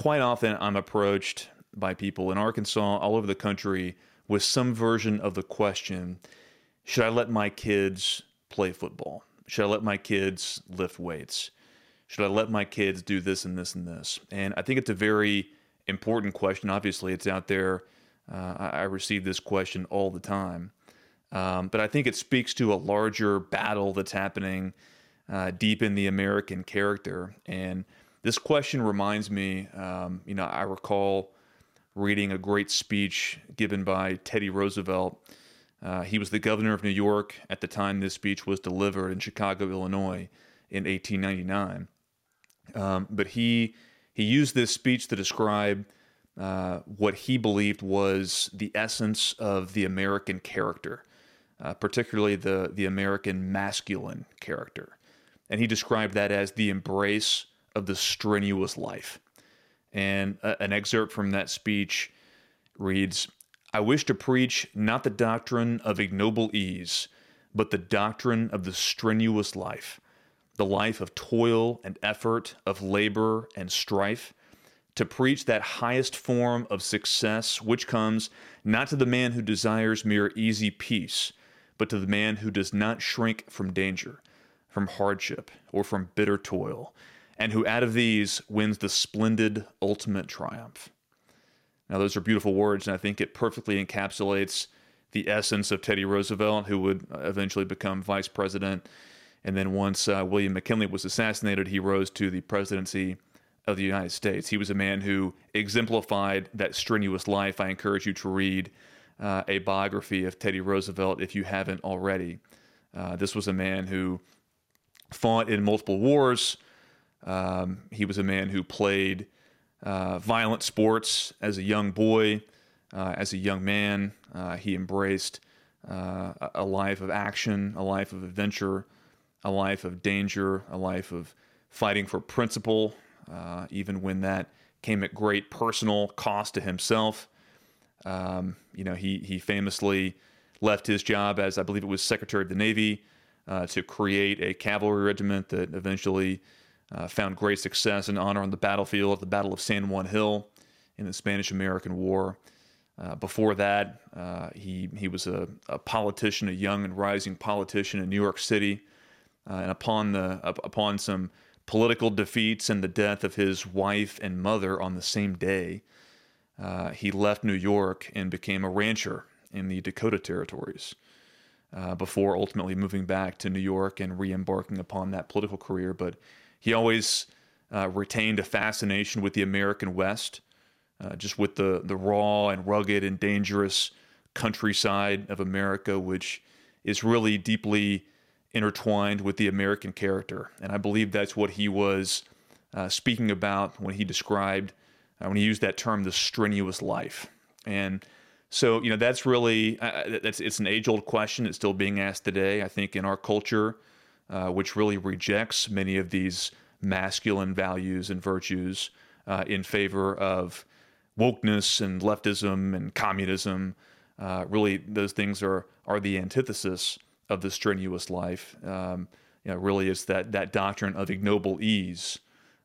quite often I'm approached by people in Arkansas, all over the country, with some version of the question Should I let my kids play football? Should I let my kids lift weights? Should I let my kids do this and this and this? And I think it's a very important question. Obviously, it's out there. Uh, I, receive this question all the time. Um, but I think it speaks to a larger battle that's happening uh, deep in the American character. And this question reminds me, um, you know, I recall reading a great speech given by Teddy Roosevelt. Uh, he was the governor of New York at the time this speech was delivered in Chicago, Illinois, in 1899. Um, but he he used this speech to describe uh, what he believed was the essence of the American character, uh, particularly the the American masculine character, and he described that as the embrace of the strenuous life. And a, an excerpt from that speech reads I wish to preach not the doctrine of ignoble ease, but the doctrine of the strenuous life, the life of toil and effort, of labor and strife, to preach that highest form of success which comes not to the man who desires mere easy peace, but to the man who does not shrink from danger, from hardship, or from bitter toil, and who out of these wins the splendid ultimate triumph. Now, those are beautiful words, and I think it perfectly encapsulates the essence of Teddy Roosevelt, who would eventually become vice president. And then once uh, William McKinley was assassinated, he rose to the presidency of the United States. He was a man who exemplified that strenuous life. I encourage you to read uh, a biography of Teddy Roosevelt if you haven't already. Uh, this was a man who fought in multiple wars, um, he was a man who played uh, violent sports as a young boy, uh, as a young man. Uh, he embraced uh, a life of action, a life of adventure, a life of danger, a life of fighting for principle, uh, even when that came at great personal cost to himself. Um, you know, he he famously left his job as I believe it was Secretary of the Navy uh, to create a cavalry regiment that eventually uh, found great success and honor on the battlefield at the Battle of San Juan Hill in the Spanish American War. Uh, before that, uh, he, he was a, a, politician, a young and rising politician in New York City. Uh, and upon, the, upon some political defeats and the death of his wife and mother on the same day, uh, he left New York and became a rancher in the Dakota Territories. Uh, before ultimately moving back to New York and re embarking upon that political career. But he always uh, retained a fascination with the American West, uh, just with the, the raw and rugged and dangerous countryside of America, which is really deeply intertwined with the American character. And I believe that's what he was uh, speaking about when he described, uh, when he used that term, the strenuous life. And so, you know, that's really, uh, that's, it's an age old question. It's still being asked today. I think in our culture, uh, which really rejects many of these masculine values and virtues uh, in favor of wokeness and leftism and communism. Uh, really, those things are are the antithesis of the strenuous life. Um, you know, really, it's that that doctrine of ignoble ease.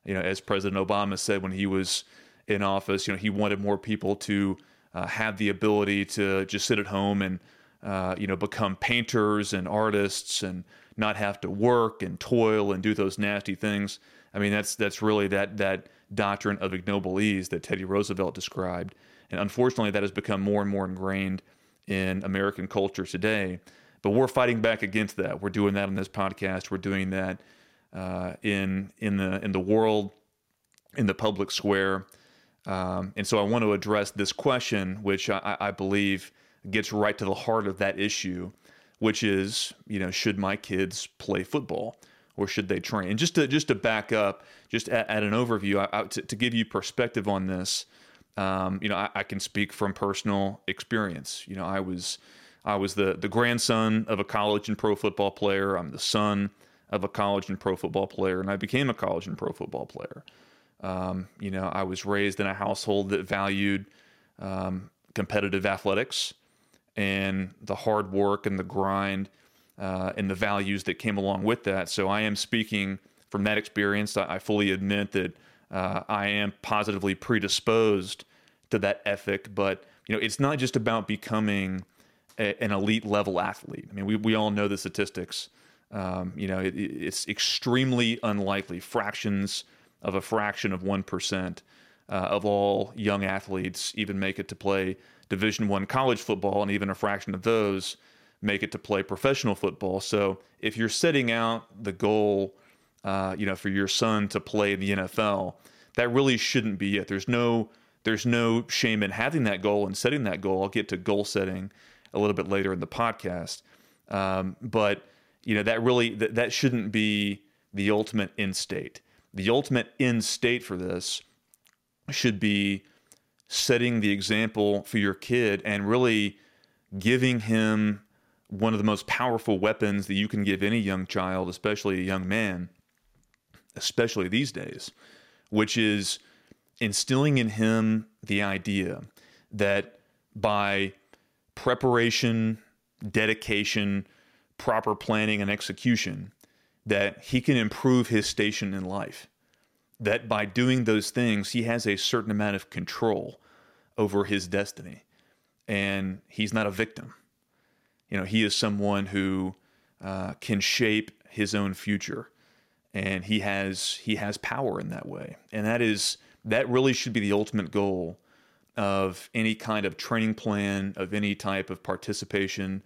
You know, as President Obama said when he was in office, you know, he wanted more people to uh, have the ability to just sit at home and uh, you know become painters and artists and not have to work and toil and do those nasty things. I mean, that's that's really that that doctrine of ignoble ease that Teddy Roosevelt described, and unfortunately, that has become more and more ingrained in American culture today. But we're fighting back against that. We're doing that on this podcast. We're doing that uh, in in the in the world, in the public square. Um, and so I want to address this question, which I, I believe gets right to the heart of that issue which is, you know, should my kids play football or should they train? And just to just to back up, just at, at an overview, I, I, to, to, give you perspective on this, um, you know, I, I, can speak from personal experience. You know, I was I was the the grandson of a college and pro football player. I'm the son of a college and pro football player, and I became a college and pro football player. Um, you know, I was raised in a household that valued um, competitive athletics and the hard work and the grind uh, and the values that came along with that. So I am speaking from that experience. I, I fully admit that Uh, I am positively predisposed to that ethic, but you know, it's not just about becoming a, an elite level athlete. I mean, we, we all know the statistics. Um, you know, it, it's extremely unlikely, fractions of a fraction of 1% uh, of all young athletes even make it to play Division One college football, and even a fraction of those make it to play professional football. So if you're setting out the goal, uh, you know, for your son to play the NFL, that really shouldn't be it. There's no there's no shame in having that goal and setting that goal. I'll get to goal setting a little bit later in the podcast, um, but you know that really that, that shouldn't be the ultimate end state. The ultimate end state for this should be setting the example for your kid and really giving him one of the most powerful weapons that you can give any young child, especially a young man, especially these days, which is instilling in him the idea that by preparation, dedication, proper planning and execution, that he can improve his station in life. That by doing those things, he has a certain amount of control over his destiny. And he's not a victim. You know, he is someone who uh, can shape his own future. And he has he has power in that way. And that is that really should be the ultimate goal of any kind of training plan, of any type of participation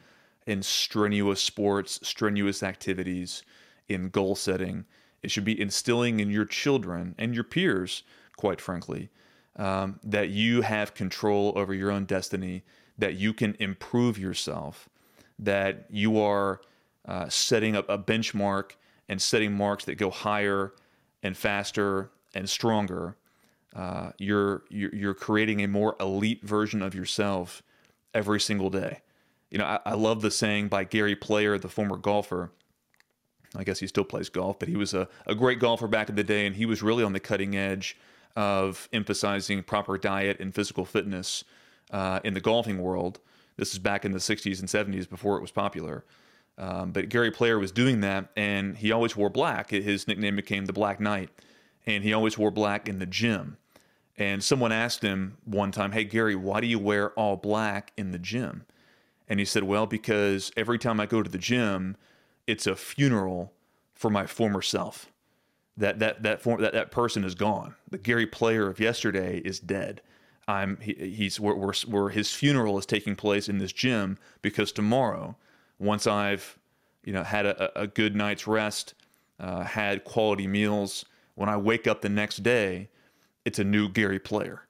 in strenuous sports, strenuous activities, in goal setting. It should be instilling in your children and your peers, quite frankly, um, that you have control over your own destiny, that you can improve yourself, that you are uh, setting up a benchmark and setting marks that go higher and faster and stronger uh, you're, you're, creating a more elite version of yourself every single day. You know, I, I love the saying by Gary Player, the former golfer. I guess he still plays golf, but he was a, a great golfer back in the day, and he was really on the cutting edge of emphasizing proper diet and physical fitness uh, in the golfing world. This is back in the 60s and 70s before it was popular. Um, but Gary Player was doing that, and he always wore black. His nickname became the Black Knight, and he always wore black in the gym. And someone asked him one time, Hey, Gary, why do you wear all black in the gym? And he said, Well, because every time I go to the gym, it's a funeral for my former self. That that that form, that, that person is gone. The Gary player of yesterday is dead. I'm he, where, where his funeral is taking place in this gym because tomorrow, once I've you know had a, a good night's rest, uh, had quality meals, when I wake up the next day, it's a new Gary player.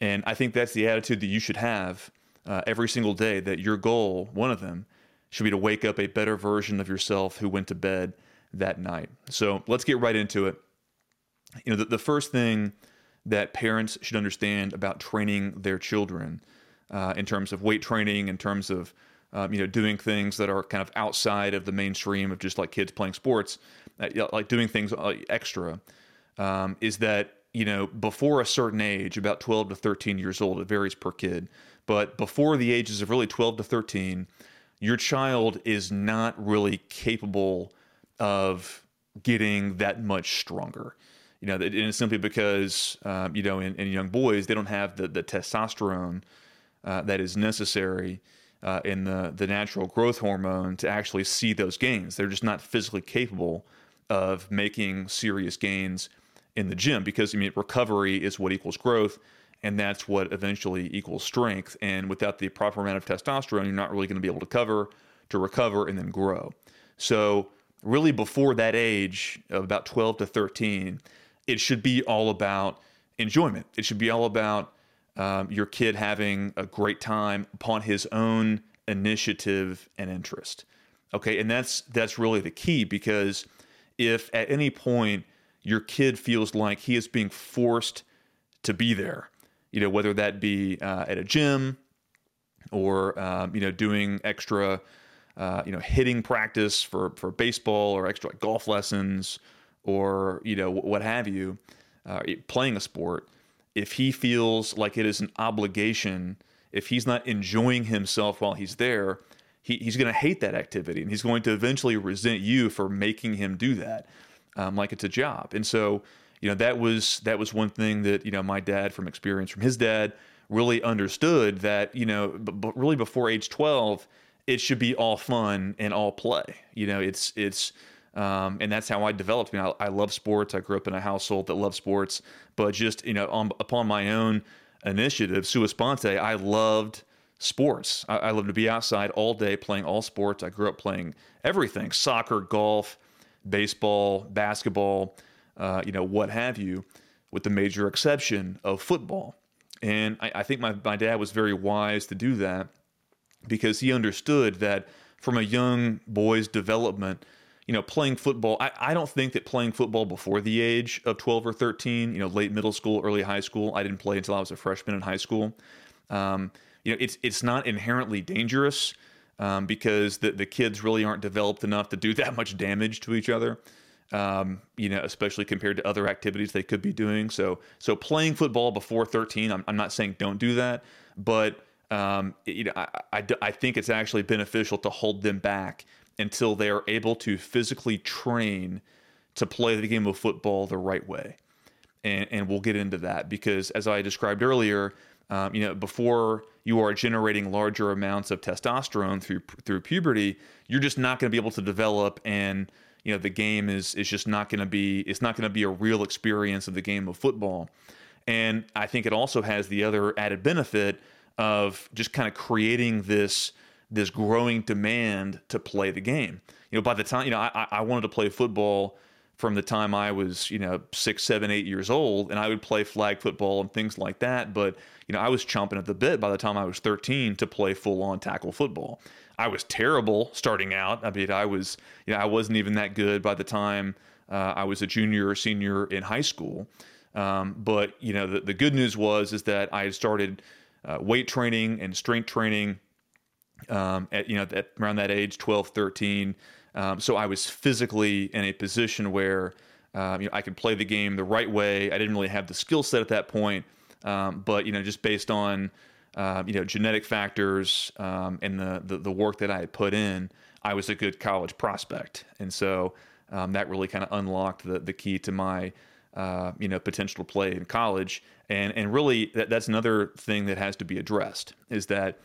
And I think that's the attitude that you should have uh, every single day that your goal, one of them, should be to wake up a better version of yourself who went to bed that night. So let's get right into it. You know, the, the first thing that parents should understand about training their children uh, in terms of weight training, in terms of um, you know doing things that are kind of outside of the mainstream of just like kids playing sports, uh, like doing things uh, extra, um, is that you know, before a certain age, about 12 to 13 years old, it varies per kid, but before the ages of really 12 to 13, your child is not really capable of getting that much stronger. You know, and it's simply because, um, you know, in, in, young boys, they don't have the, the testosterone uh, that is necessary uh, in the, the natural growth hormone to actually see those gains. They're just not physically capable of making serious gains in the gym because I mean recovery is what equals growth and that's what eventually equals strength and without the proper amount of testosterone you're not really going to be able to cover to recover and then grow. So really before that age of about 12 to 13 it should be all about enjoyment. It should be all about um, your kid having a great time upon his own initiative and interest. Okay, and that's that's really the key because if at any point your kid feels like he is being forced to be there. You know, whether that be uh, at a gym or um, you know doing extra, uh, you know, hitting practice for for baseball or extra like, golf lessons or you know what have you, uh, playing a sport. If he feels like it is an obligation, if he's not enjoying himself while he's there, he, he's going to hate that activity and he's going to eventually resent you for making him do that um, like it's a job. And so, you know that was that was one thing that you know my dad from experience from his dad really understood that you know but really before age 12 it should be all fun and all play you know it's it's um, and that's how I developed. I, mean, I, I, love sports. I grew up in a household that loved sports, but just you know, on, upon my own initiative, sua sponte, I loved sports. I, I loved to be outside all day playing all sports. I grew up playing everything: soccer, golf, baseball, basketball, uh, you know, what have you, with the major exception of football. And I, I think my, my dad was very wise to do that because he understood that from a young boy's development, you know, playing football, I, I don't think that playing football before the age of 12 or 13, you know, late middle school, early high school, I didn't play until I was a freshman in high school. Um, you know, it's, it's not inherently dangerous um, because the, the kids really aren't developed enough to do that much damage to each other. Um, you know, especially compared to other activities they could be doing. So, so playing football before 13, I'm, I'm not saying don't do that, but um, you know, I, I, I think it's actually beneficial to hold them back until they are able to physically train to play the game of football the right way. And, and we'll get into that because, as I described earlier, um, you know, before you are generating larger amounts of testosterone through through puberty, you're just not going to be able to develop, and you know, the game is is just not going to be it's not going to be a real experience of the game of football. And I think it also has the other added benefit of just kind of creating this this growing demand to play the game. You know, by the time you know, I, I wanted to play football from the time I was, you know, six, seven, eight years old, and I would play flag football and things like that. But you know, I was chomping at the bit by the time I was 13 to play full on tackle football. I was terrible starting out. I mean, I was, you know, I wasn't even that good by the time uh, I was a junior or senior in high school. Um, but you know, the, the good news was is that I had started uh, weight training and strength training um, at you know at around that age 12 13 um, so i was physically in a position where um, you know i could play the game the right way i didn't really have the skill set at that point um, but you know just based on uh, you know genetic factors um, and the, the, the work that i had put in i was a good college prospect and so um, that really kind of unlocked the, the key to my uh, you know potential play in college and and really that, that's another thing that has to be addressed is that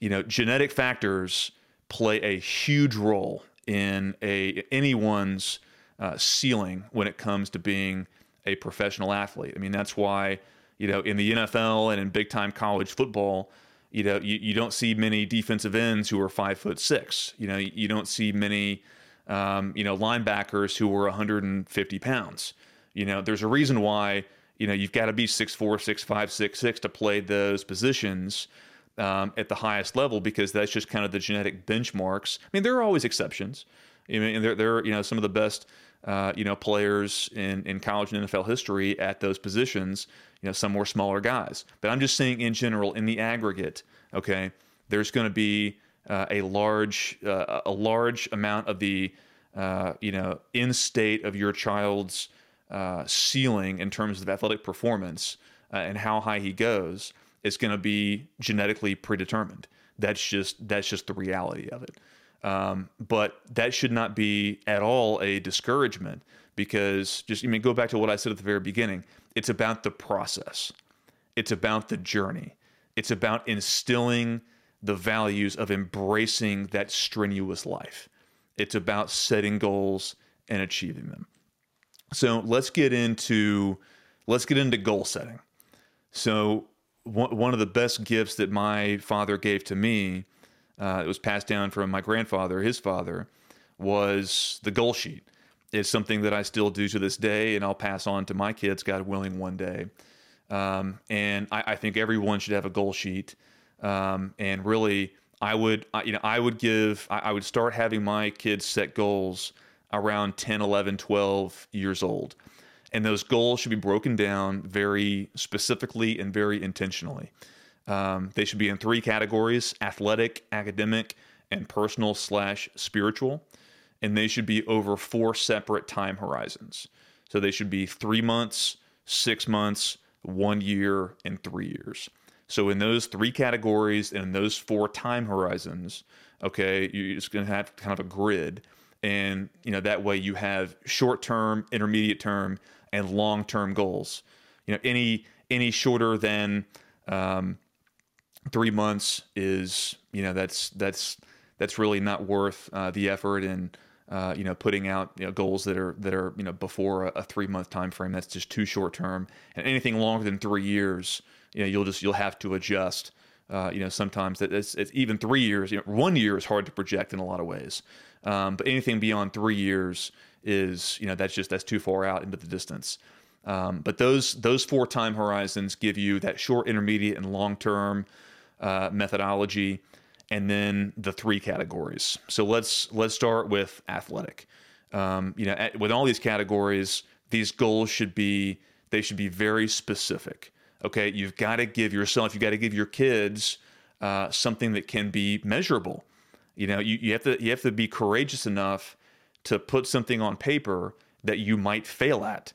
you know, genetic factors play a huge role in a anyone's uh, ceiling when it comes to being a professional athlete. I mean, that's why you know in the NFL and in big time college football, you know, you, you don't see many defensive ends who are five foot six. You know, you don't see many um, you know linebackers who are 150 pounds. You know, there's a reason why you know you've got to be six four, six five, six six to play those positions um, at the highest level because that's just kind of the genetic benchmarks. I mean, there are always exceptions. I mean, there, there are you know some of the best uh, you know players in, in college and NFL history at those positions. You know, some were smaller guys. But I'm just saying in general, in the aggregate, okay, there's going to be uh, a large uh, a large amount of the uh, you know in state of your child's uh, ceiling in terms of athletic performance uh, and how high he goes is going to be genetically predetermined. That's just that's just the reality of it. Um, but that should not be at all a discouragement because just I mean go back to what I said at the very beginning. It's about the process. It's about the journey. It's about instilling the values of embracing that strenuous life. It's about setting goals and achieving them. So let's get into let's get into goal setting. So one of the best gifts that my father gave to me, uh, it was passed down from my grandfather, his father, was the goal sheet. It's something that I still do to this day, and I'll pass on to my kids, God willing, one day. Um, and I, I, think everyone should have a goal sheet. Um, and really, I would, you know, I would give, I, I would start having my kids set goals around 10, 11, 12 years old. And those goals should be broken down very specifically and very intentionally. Um, they should be in three categories athletic, academic, and personal slash spiritual. And they should be over four separate time horizons. So they should be three months, six months, one year, and three years. So in those three categories and in those four time horizons, okay, you're just going to have kind of a grid and you know that way you have short term intermediate term and long-term goals. You know, any any shorter than um, three months is you know that's that's that's really not worth uh, the effort and uh, you know putting out you know, goals that are that are you know before a, a three month time frame. That's just too short term. And anything longer than three years, you know, you'll just you'll have to adjust. Uh, you know, sometimes that it's, it's, even three years. You know, one year is hard to project in a lot of ways, um, but anything beyond three years is you know that's just that's too far out into the distance. Um, but those those four time horizons give you that short, intermediate, and long term uh, methodology, and then the three categories. So let's let's start with athletic. Um, you know, at, with all these categories, these goals should be they should be very specific. Okay, you've got to give yourself, you've got to give your kids uh, something that can be measurable. You know, you, you have to you have to be courageous enough to put something on paper that you might fail at,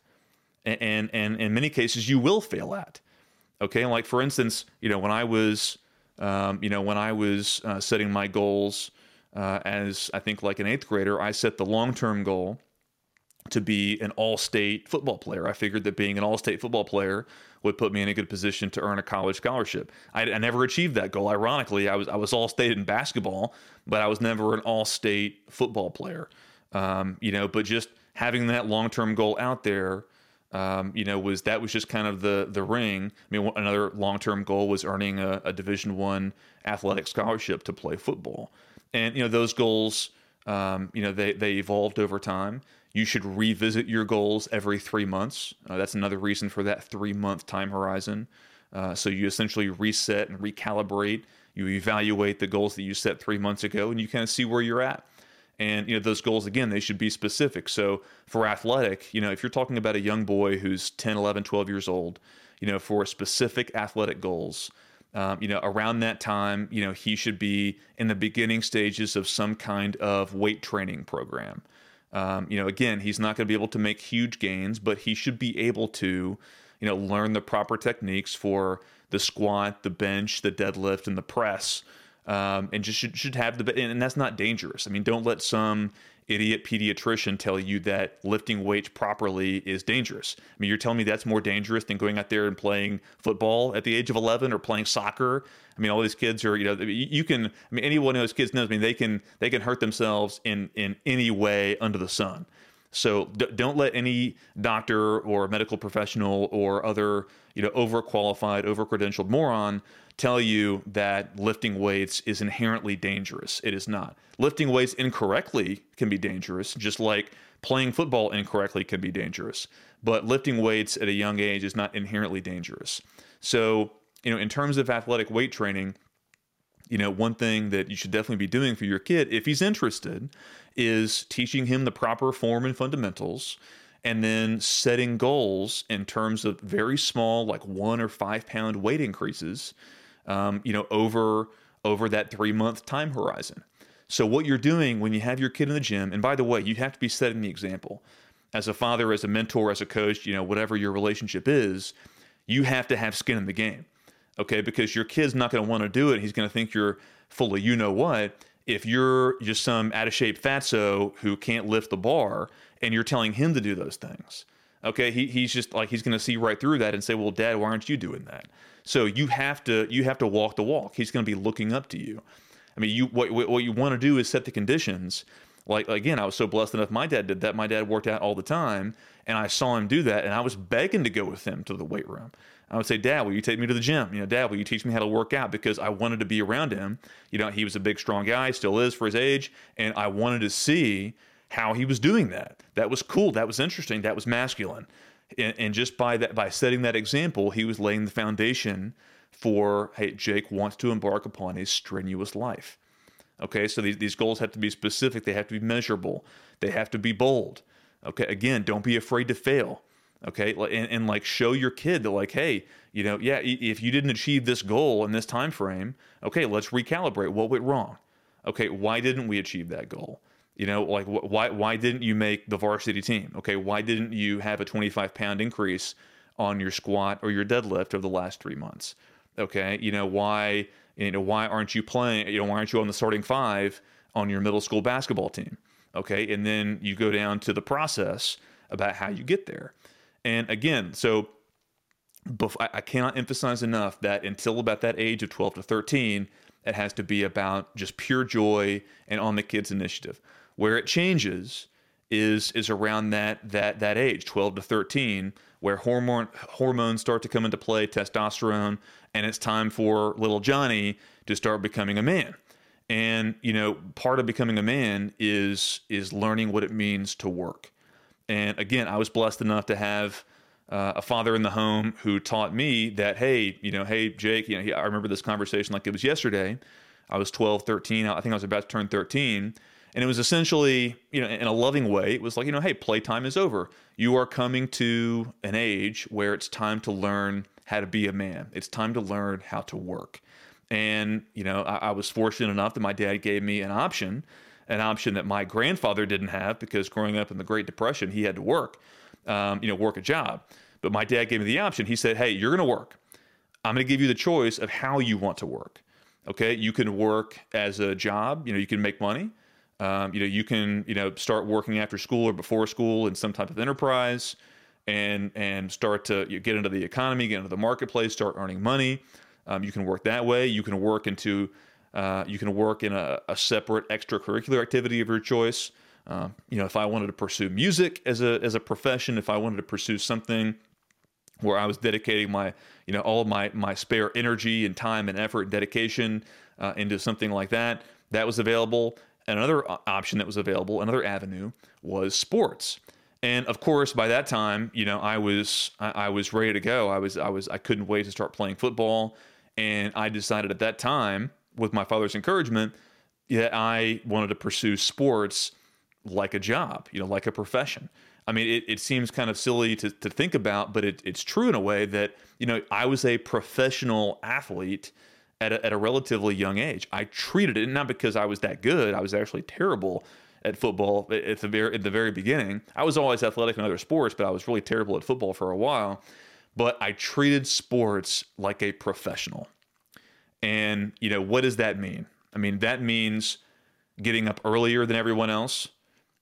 and and, and in many cases you will fail at. Okay, like for instance, you know, when I was um, you know, when I was uh, setting my goals uh, as I think like an eighth grader, I set the long term goal to be an all state football player. I figured that being an all state football player would put me in a good position to earn a college scholarship. I, I never achieved that goal. Ironically, I was I was all state in basketball, but I was never an all state football player. Um, you know, but just having that long term goal out there um, you know, was that was just kind of the the ring. I mean, another long term goal was earning a, a Division One athletic scholarship to play football, and you know those goals, um, you know, they they evolved over time. You should revisit your goals every three months. Uh, that's another reason for that three month time horizon. Uh, so you essentially reset and recalibrate. You evaluate the goals that you set three months ago, and you kind of see where you're at. And you know those goals again, they should be specific. So for athletic, you know, if you're talking about a young boy who's 10, 11, 12 years old, you know, for specific athletic goals, um, you know, around that time, you know, he should be in the beginning stages of some kind of weight training program. Um, you know, again, he's not going to be able to make huge gains, but he should be able to, you know, learn the proper techniques for the squat, the bench, the deadlift, and the press um, and just should, should have the and that's not dangerous. I mean, don't let some idiot pediatrician tell you that lifting weights properly is dangerous. I mean, you're telling me that's more dangerous than going out there and playing football at the age of 11 or playing soccer. I mean, all these kids are, you know, you can. I mean, anyone has kids knows. I mean, they can they can hurt themselves in in any way under the sun. So d- don't let any doctor or medical professional or other, you know, overqualified, overcredentialed moron tell you that lifting weights is inherently dangerous. It is not. Lifting weights incorrectly can be dangerous, just like playing football incorrectly can be dangerous. But lifting weights at a young age is not inherently dangerous. So, you know, in terms of athletic weight training, you know, one thing that you should definitely be doing for your kid, if he's interested, is teaching him the proper form and fundamentals and then setting goals in terms of very small, like one or five pound weight increases um, you know, over over that three month time horizon. So what you're doing when you have your kid in the gym, and by the way, you have to be setting the example. As a father, as a mentor, as a coach, you know, whatever your relationship is, you have to have skin in the game. Okay, because your kid's not going to want to do it. He's going to think you're full of you know what. If you're just some out of shape fatso who can't lift the bar and you're telling him to do those things, okay, he, he's just like he's going to see right through that and say, "Well, Dad, why aren't you doing that?" So you have to you have to walk the walk. He's going to be looking up to you. I mean, you what what you want to do is set the conditions. Like again, I was so blessed enough. My dad did that. My dad worked out all the time, and I saw him do that, and I was begging to go with him to the weight room. I would say, Dad, will you take me to the gym? You know, Dad, will you teach me how to work out? Because I wanted to be around him. You know, he was a big, strong guy, still is for his age, and I wanted to see how he was doing that. That was cool. That was interesting. That was masculine and, and just by that by setting that example he was laying the foundation for hey jake wants to embark upon a strenuous life okay so these, these goals have to be specific they have to be measurable they have to be bold okay again don't be afraid to fail okay and, and like show your kid that like hey you know yeah if you didn't achieve this goal in this time frame okay let's recalibrate what went wrong okay why didn't we achieve that goal you know, like wh- why why didn't you make the varsity team? Okay, why didn't you have a 25 pound increase on your squat or your deadlift over the last three months? Okay, you know why you know why aren't you playing? You know why aren't you on the starting five on your middle school basketball team? Okay, and then you go down to the process about how you get there. And again, so I cannot emphasize enough that until about that age of 12 to 13, it has to be about just pure joy and on the kid's initiative. Where it changes is is around that that that age, 12 to 13, where hormone hormones start to come into play, testosterone, and it's time for little Johnny to start becoming a man. And you know, part of becoming a man is is learning what it means to work. And again, I was blessed enough to have uh, a father in the home who taught me that, hey, you know, hey, Jake, you know, he, I remember this conversation like it was yesterday. I was 12, 13. I think I was about to turn 13. And it was essentially, you know, in a loving way, it was like, you know, hey, playtime is over. You are coming to an age where it's time to learn how to be a man. It's time to learn how to work. And, you know, I, I was fortunate enough that my dad gave me an option, an option that my grandfather didn't have because growing up in the Great Depression, he had to work, um, you know, work a job. But my dad gave me the option. He said, hey, you're going to work. I'm going to give you the choice of how you want to work. Okay. You can work as a job, you know, you can make money um, you know, you can you know start working after school or before school in some type of enterprise, and and start to you get into the economy, get into the marketplace, start earning money. Um, you can work that way. You can work into uh, you can work in a, a, separate extracurricular activity of your choice. Um, you know, if I wanted to pursue music as a as a profession, if I wanted to pursue something where I was dedicating my you know all my my spare energy and time and effort and dedication uh, into something like that, that was available another option that was available, another avenue was sports. And of course, by that time, you know, I was I, I, was ready to go. I was I was I couldn't wait to start playing football, and I decided at that time, with my father's encouragement, that I wanted to pursue sports like a job, you know, like a profession. I mean, it, it seems kind of silly to, to think about, but it, it's true in a way that, you know, I was a professional athlete at a, at a relatively young age. I treated it not because I was that good. I was actually terrible at football at the very at the very beginning. I was always athletic in other sports, but I was really terrible at football for a while. But I treated sports like a professional. And you know, what does that mean? I mean, that means getting up earlier than everyone else.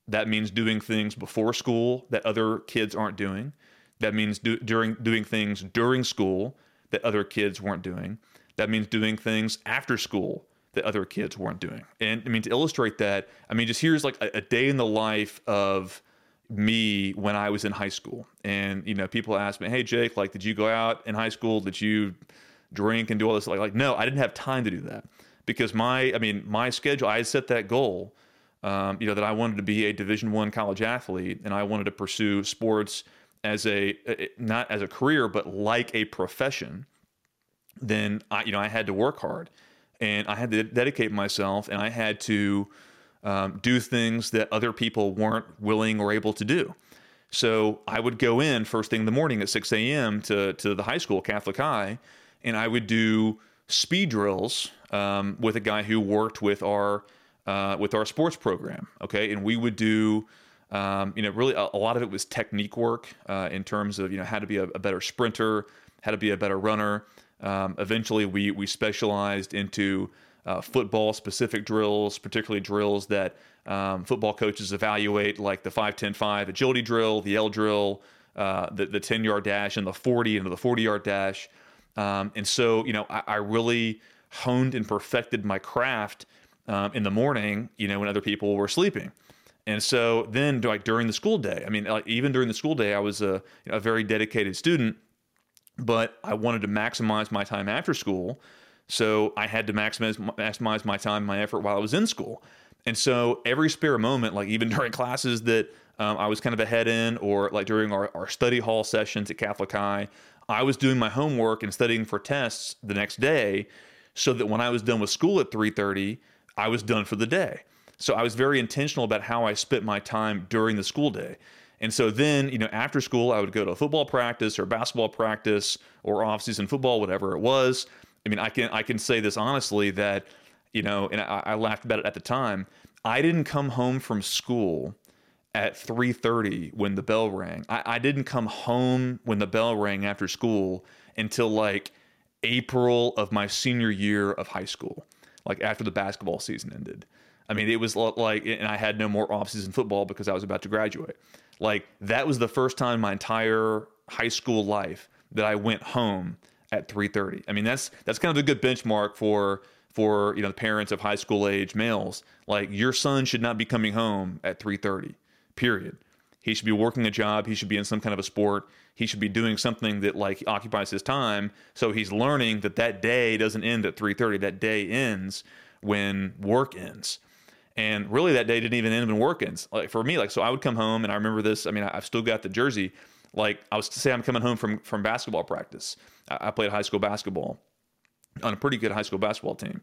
That means doing things before school that other kids aren't doing. That means do, during doing things during school that other kids weren't doing. That means doing things after school that other kids weren't doing. And I mean, to illustrate that, I mean, just here's like a, a day in the life of me when I was in high school. And, you know, people ask me, hey, Jake, like, did you go out in high school? Did you drink and do all this? Like, like no, I didn't have time to do that because my, I mean, my schedule, I set that goal, um, you know, that I wanted to be a Division One college athlete and I wanted to pursue sports as a, not as a career, but like a profession then I, you know, I had to work hard and I had to dedicate myself and I had to um, do things that other people weren't willing or able to do. So I would go in first thing in the morning at 6 a.m. to, to the high school, Catholic High, and I would do speed drills um, with a guy who worked with our uh, with our sports program. Okay, and we would do um, you know really a, a, lot of it was technique work uh, in terms of you know how to be a, a better sprinter, how to be a better runner. Um, eventually, we we specialized into uh, football specific drills, particularly drills that um, football coaches evaluate, like the 5 10 5 agility drill, the L drill, uh, the, the 10 yard dash, and the 40 into the 40 yard dash. Um, and so, you know, I, I, really honed and perfected my craft um, in the morning, you know, when other people were sleeping. And so then, like during the school day, I mean, like even during the school day, I was a, you know, a very dedicated student but I wanted to maximize my time after school. So I had to maximize maximize my time, my effort while I was in school. And so every spare moment, like even during classes that um, I was kind of ahead in, or like during our, our study hall sessions at Catholic High, I was doing my homework and studying for tests the next day, so that when I was done with school at 3:30, I was done for the day. So I was very intentional about how I spent my time during the school day. And so then, you know, after school, I would go to a football practice or basketball practice or off-season football, whatever it was. I mean, I can I can say this honestly that, you know, and I, I laughed about it at the time. I didn't come home from school at 3.30 when the bell rang I, I, didn't come home when the bell rang after school until like april of my senior year of high school like after the basketball season ended i mean it was like and i had no more off-season football because i was about to graduate Like that was the first time my entire high school life that I went home at 3:30. I mean, that's that's kind of a good benchmark for for you know the parents of high school age males. Like your son should not be coming home at 3:30. Period. He should be working a job. He should be in some kind of a sport. He should be doing something that like occupies his time. So he's learning that that day doesn't end at 3:30. That day ends when work ends. And really, that day didn't even end when work ends. Like for me, like so, I would come home, and I remember this. I mean, I've still got the jersey. Like I was to say, I'm coming home from from basketball practice. I played high school basketball on a pretty good high school basketball team.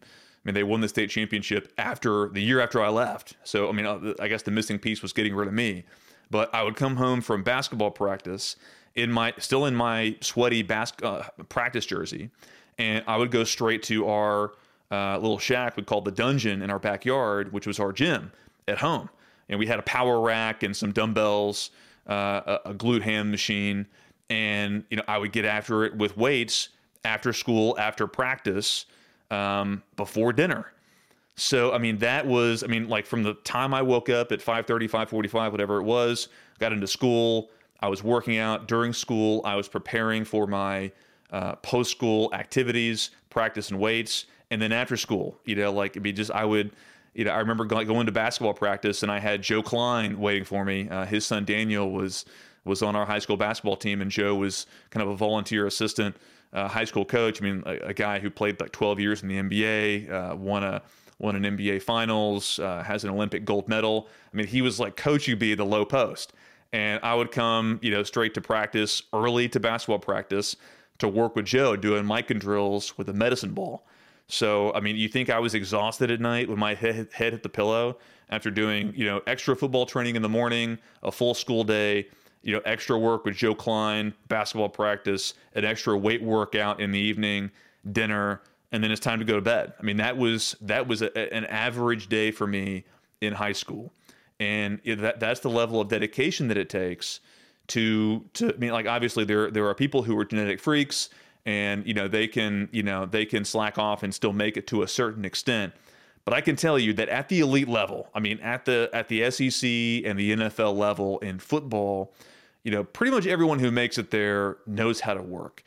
Mean, they won the state championship after the year after I left. So, I mean, uh, I guess the missing piece was getting rid of me. But I would come home from basketball practice in my still in my sweaty bas- uh, practice jersey, and I would go straight to our uh, little shack we called the dungeon in our backyard, which was our gym at home. And we had a power rack and some dumbbells, uh, a, a glute ham machine, and you know I would get after it with weights after school, after practice, um, before dinner. So I mean that was I mean like from the time I woke up at 5:30, 5:45, whatever it was, got into school. I was working out during school. I was preparing for my uh, post school activities, practice and weights, and then after school, you know, like mean, just I would, you know, I remember going, going to basketball practice, and I had Joe Kleine waiting for me. Uh, his son Daniel was was on our high school basketball team, and Joe was kind of a volunteer assistant uh, high school coach. I mean, a, a, guy who played like 12 years in the NBA, uh, won a won an NBA Finals, uh, has an Olympic gold medal. I mean, he was like coach UB the low post, and I would come, you know, straight to practice, early to basketball practice, to work with Joe doing Mikan drills with a medicine ball. So, I mean, you think I was exhausted at night when my head, head hit the pillow after doing, you know, extra football training in the morning, a full school day, you know, extra work with Joe Kleine, basketball practice, an extra weight workout in the evening, dinner, and then it's time to go to bed. I mean, that was that was a, an average day for me in high school, and that that's the level of dedication that it takes to to. I mean, like obviously there there are people who are genetic freaks, and you know they can you know they can slack off and still make it to a certain extent. But I can tell you that at the elite level, I mean, at the at the SEC and the NFL level in football, you know, pretty much everyone who makes it there knows how to work.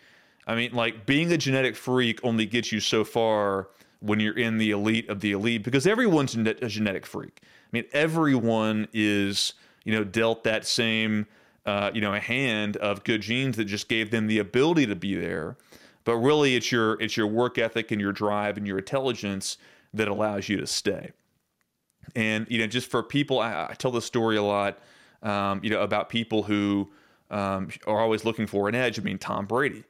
I mean, like being a genetic freak only gets you so far when you're in the elite of the elite because everyone's a genetic freak. I mean, everyone is, you know, dealt that same, uh, you know, a hand of good genes that just gave them the ability to be there. But really, it's your it's your work ethic and your drive and your intelligence that allows you to stay. And you know, just for people, I, I tell this story a lot. Um, you know, about people who um, are always looking for an edge. I mean, Tom Brady.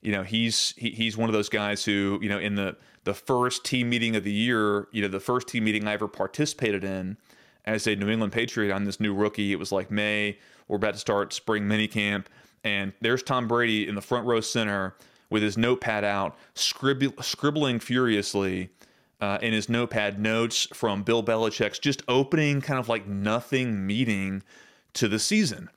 You know, he's he, he's one of those guys who you know in the the first team meeting of the year. You know, the first team meeting I ever participated in as a New England Patriot on this new rookie. It was like May. We're about to start spring minicamp, and there's Tom Brady in the front row center with his notepad out, scrib- scribbling furiously uh, in his notepad notes from Bill Belichick's just opening kind of like nothing meeting to the season.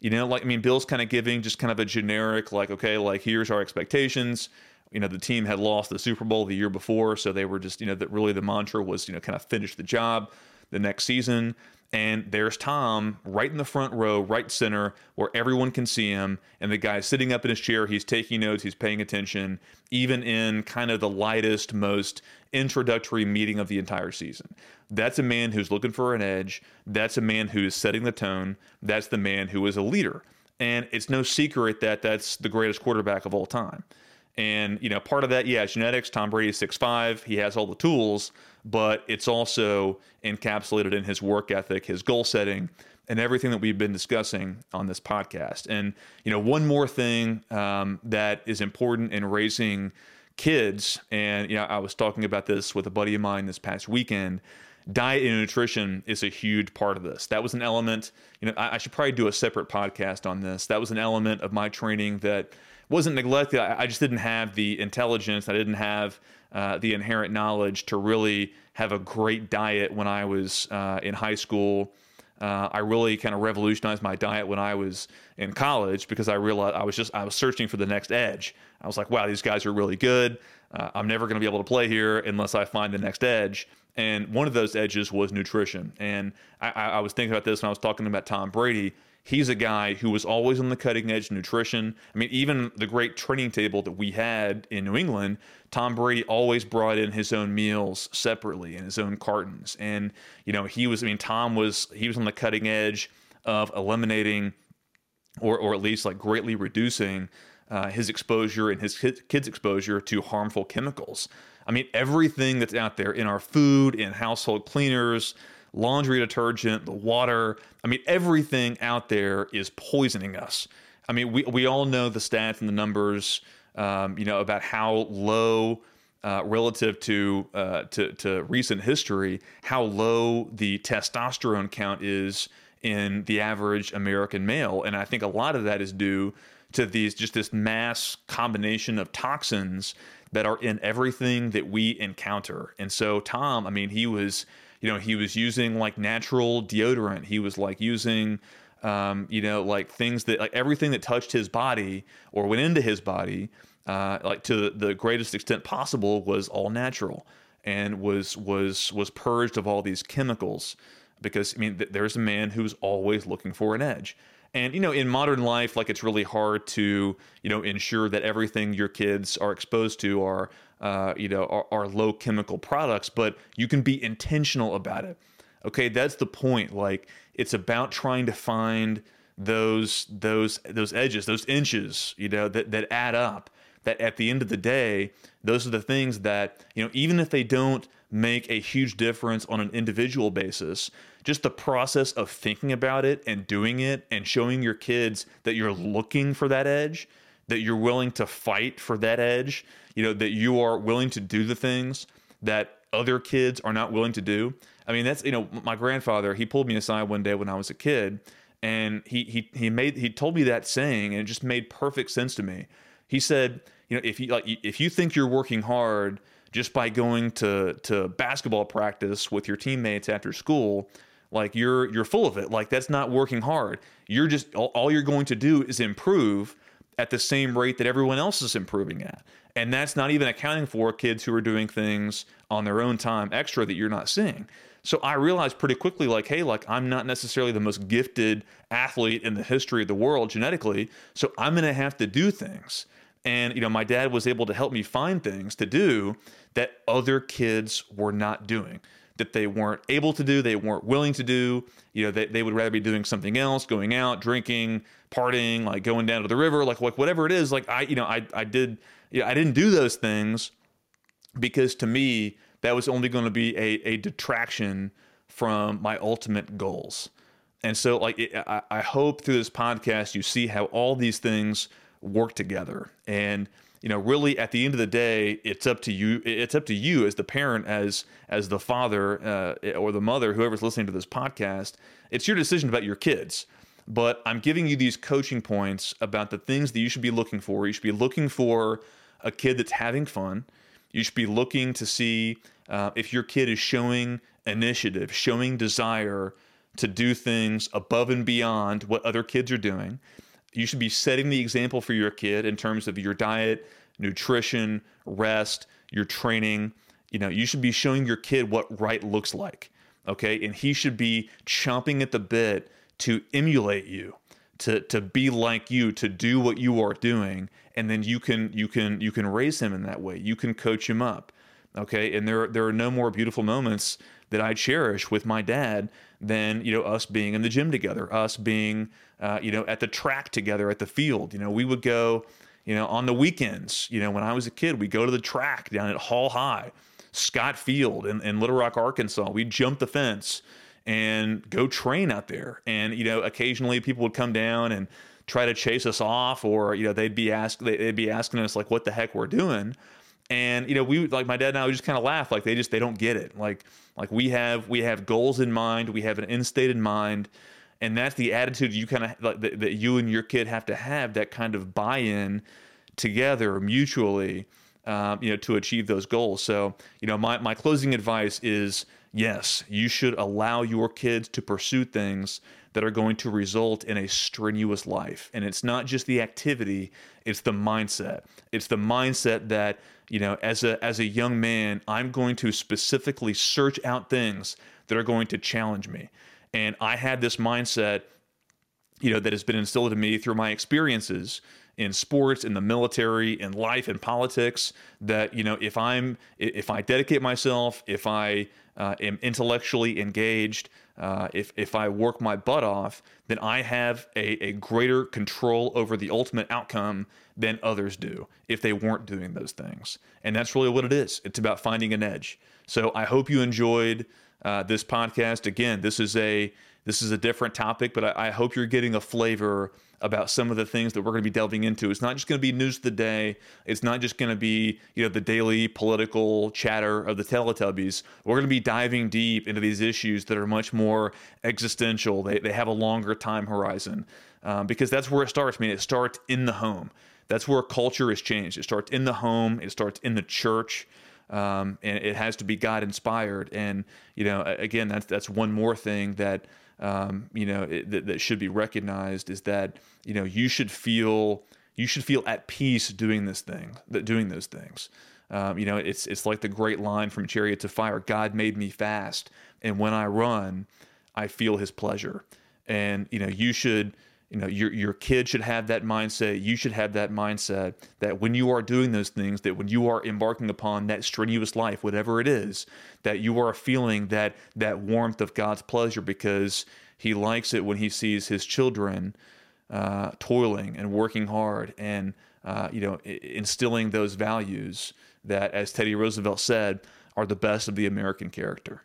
You know, like I mean, Bill's kind of giving just kind of a generic, like, okay, like here's our expectations. You know, the team had lost the Super Bowl the year before, so they were just, you know, that really the mantra was, you know, kind of finish the job the next season. And there's Tom right in the front row, right center, where everyone can see him. And the guy's sitting up in his chair. He's taking notes. He's paying attention, even in kind of the lightest, most introductory meeting of the entire season. That's a man who's looking for an edge. That's a man who is setting the tone. That's the man who is a leader. And it's no secret that that's the greatest quarterback of all time. And, you know, part of that, yeah, genetics. Tom Brady is 6'5. He has all the tools, but it's also encapsulated in his work ethic, his goal setting, and everything that we've been discussing on this podcast. And, you know, one more thing um, that is important in raising kids, and, you know, I was talking about this with a buddy of mine this past weekend. Diet and nutrition is a huge part of this. That was an element, you know, I, I should probably do a separate podcast on this. That was an element of my training that wasn't neglected. I, I just didn't have the intelligence. I didn't have uh, the inherent knowledge to really have a great diet when I was uh, in high school. Uh, I really kind of revolutionized my diet when I was in college because I realized I was just I was searching for the next edge. I was like, wow, these guys are really good. Uh, I'm never going to be able to play here unless I find the next edge. And one of those edges was nutrition. And I, I was thinking about this when I was talking about Tom Brady he's a guy who was always on the cutting edge of nutrition. I mean, even the great training table that we had in New England, Tom Brady always brought in his own meals separately in his own cartons. And, you know, he was, I mean, Tom was, he was on the cutting edge of eliminating or, or at least like greatly reducing uh, his exposure and his kids' exposure to harmful chemicals. I mean, everything that's out there in our food, in household cleaners, laundry detergent, the water. I mean, everything out there is poisoning us. I mean, we, we all know the stats and the numbers, um, you know, about how low, uh, relative to, uh, to, to recent history, how low the testosterone count is in the average American male. And I think a lot of that is due to these just this mass combination of toxins that are in everything that we encounter. And so Tom, I mean, he was you know, he was using like natural deodorant. He was like using, um, you know, like things that like everything that touched his body or went into his body, uh, like to the greatest extent possible, was all natural and was was was purged of all these chemicals. Because I mean, th- there's a man who's always looking for an edge. And you know, in modern life, like it's really hard to you know ensure that everything your kids are exposed to are uh, you know, are, are low chemical products, but you can be intentional about it. Okay, that's the point. Like it's about trying to find those those those edges, those inches, you know, that that add up. That at the end of the day, those are the things that you know, even if they don't make a huge difference on an individual basis, just the process of thinking about it and doing it and showing your kids that you're looking for that edge, that you're willing to fight for that edge, you know, that you are willing to do the things that other kids are not willing to do. I mean, that's, you know, my grandfather, he pulled me aside one day when I was a kid and he, he, he made, he told me that saying and it just made perfect sense to me. He said, you know, if you like, if you think you're working hard just by going to, to basketball practice with your teammates after school, like you're, you're full of it. Like that's not working hard. You're just, all, all you're going to do is improve at the same rate that everyone else is improving at. And that's not even accounting for kids who are doing things on their own time extra that you're not seeing. So I realized pretty quickly, like, hey, like I'm not necessarily the most gifted athlete in the history of the world genetically. So I'm going to have to do things. And, you know, my dad was able to help me find things to do that other kids were not doing, that they weren't able to do, they weren't willing to do. You know, they, they would rather be doing something else, going out, drinking, partying, like going down to the river, like, like whatever it is. Like I, you know, I, I did you know, I didn't do those things because to me, that was only going to be a, a detraction from my ultimate goals. And so, like, it, I, I hope through this podcast you see how all these things work together. And you know, really, at the end of the day, it's up to you. It's up to you as the parent, as as the father uh, or the mother, whoever's listening to this podcast. It's your decision about your kids. But I'm giving you these coaching points about the things that you should be looking for. You should be looking for a kid that's having fun. You should be looking to see uh, if your kid is showing initiative, showing desire to do things above and beyond what other kids are doing. You should be setting the example for your kid in terms of your diet, nutrition, rest, your training. You know, you should be showing your kid what right looks like. Okay. And he should be chomping at the bit to emulate you to to be like you to do what you are doing and then you can you can you can raise him in that way you can coach him up okay and there there are no more beautiful moments that I cherish with my dad than you know us being in the gym together us being uh, you know at the track together at the field you know we would go you know on the weekends you know when I was a kid we go to the track down at Hall High Scott Field in, in Little Rock Arkansas we'd jump the fence and go train out there. And you know, occasionally people would come down and try to chase us off, or you know, they'd be ask they'd be asking us like, "What the heck we're doing?" And you know, we like my dad and I would just kind of laugh, like they just they don't get it. Like like we have we have goals in mind, we have an end state in mind, and that's the attitude you kind of like, that, that you and your kid have to have that kind of buy-in together mutually. Um, you know, to achieve those goals. So, you know, my, my closing advice is yes, you should allow your kids to pursue things that are going to result in a strenuous life. And it's not just the activity, it's the mindset. It's the mindset that you know, as a as a young man, I'm going to specifically search out things that are going to challenge me. And I had this mindset, you know, that has been instilled in me through my experiences in sports, in the military, in life, in politics. That you know, if I'm if I dedicate myself, if I uh, am intellectually engaged, uh, if if I work my butt off, then I have a, a greater control over the ultimate outcome than others do if they weren't doing those things. And that's really what it is. It's about finding an edge. So I hope you enjoyed uh, this podcast. Again, this is a this is a different topic, but I, I hope you're getting a flavor about some of the things that we're going to be delving into. It's not just going to be news of the day. It's not just going to be, you know, the daily political chatter of the Teletubbies. We're going to be diving deep into these issues that are much more existential. They, they have a longer time horizon um, because that's where it starts. I mean, it starts in the home. That's where culture is changed. It starts in the home. It starts in the church. Um, and it has to be God inspired. And you know, again, that's that's one more thing that um, you know it, that, that should be recognized is that you know you should feel you should feel at peace doing this thing that doing those things. Um, you know, it's it's like the great line from Chariots of Fire: "God made me fast, and when I run, I feel His pleasure." And you know, you should you know your your kid should have that mindset you should have that mindset that when you are doing those things that when you are embarking upon that strenuous life whatever it is that you are feeling that that warmth of God's pleasure because he likes it when he sees his children uh, toiling and working hard and uh, you know instilling those values that as Teddy Roosevelt said are the best of the American character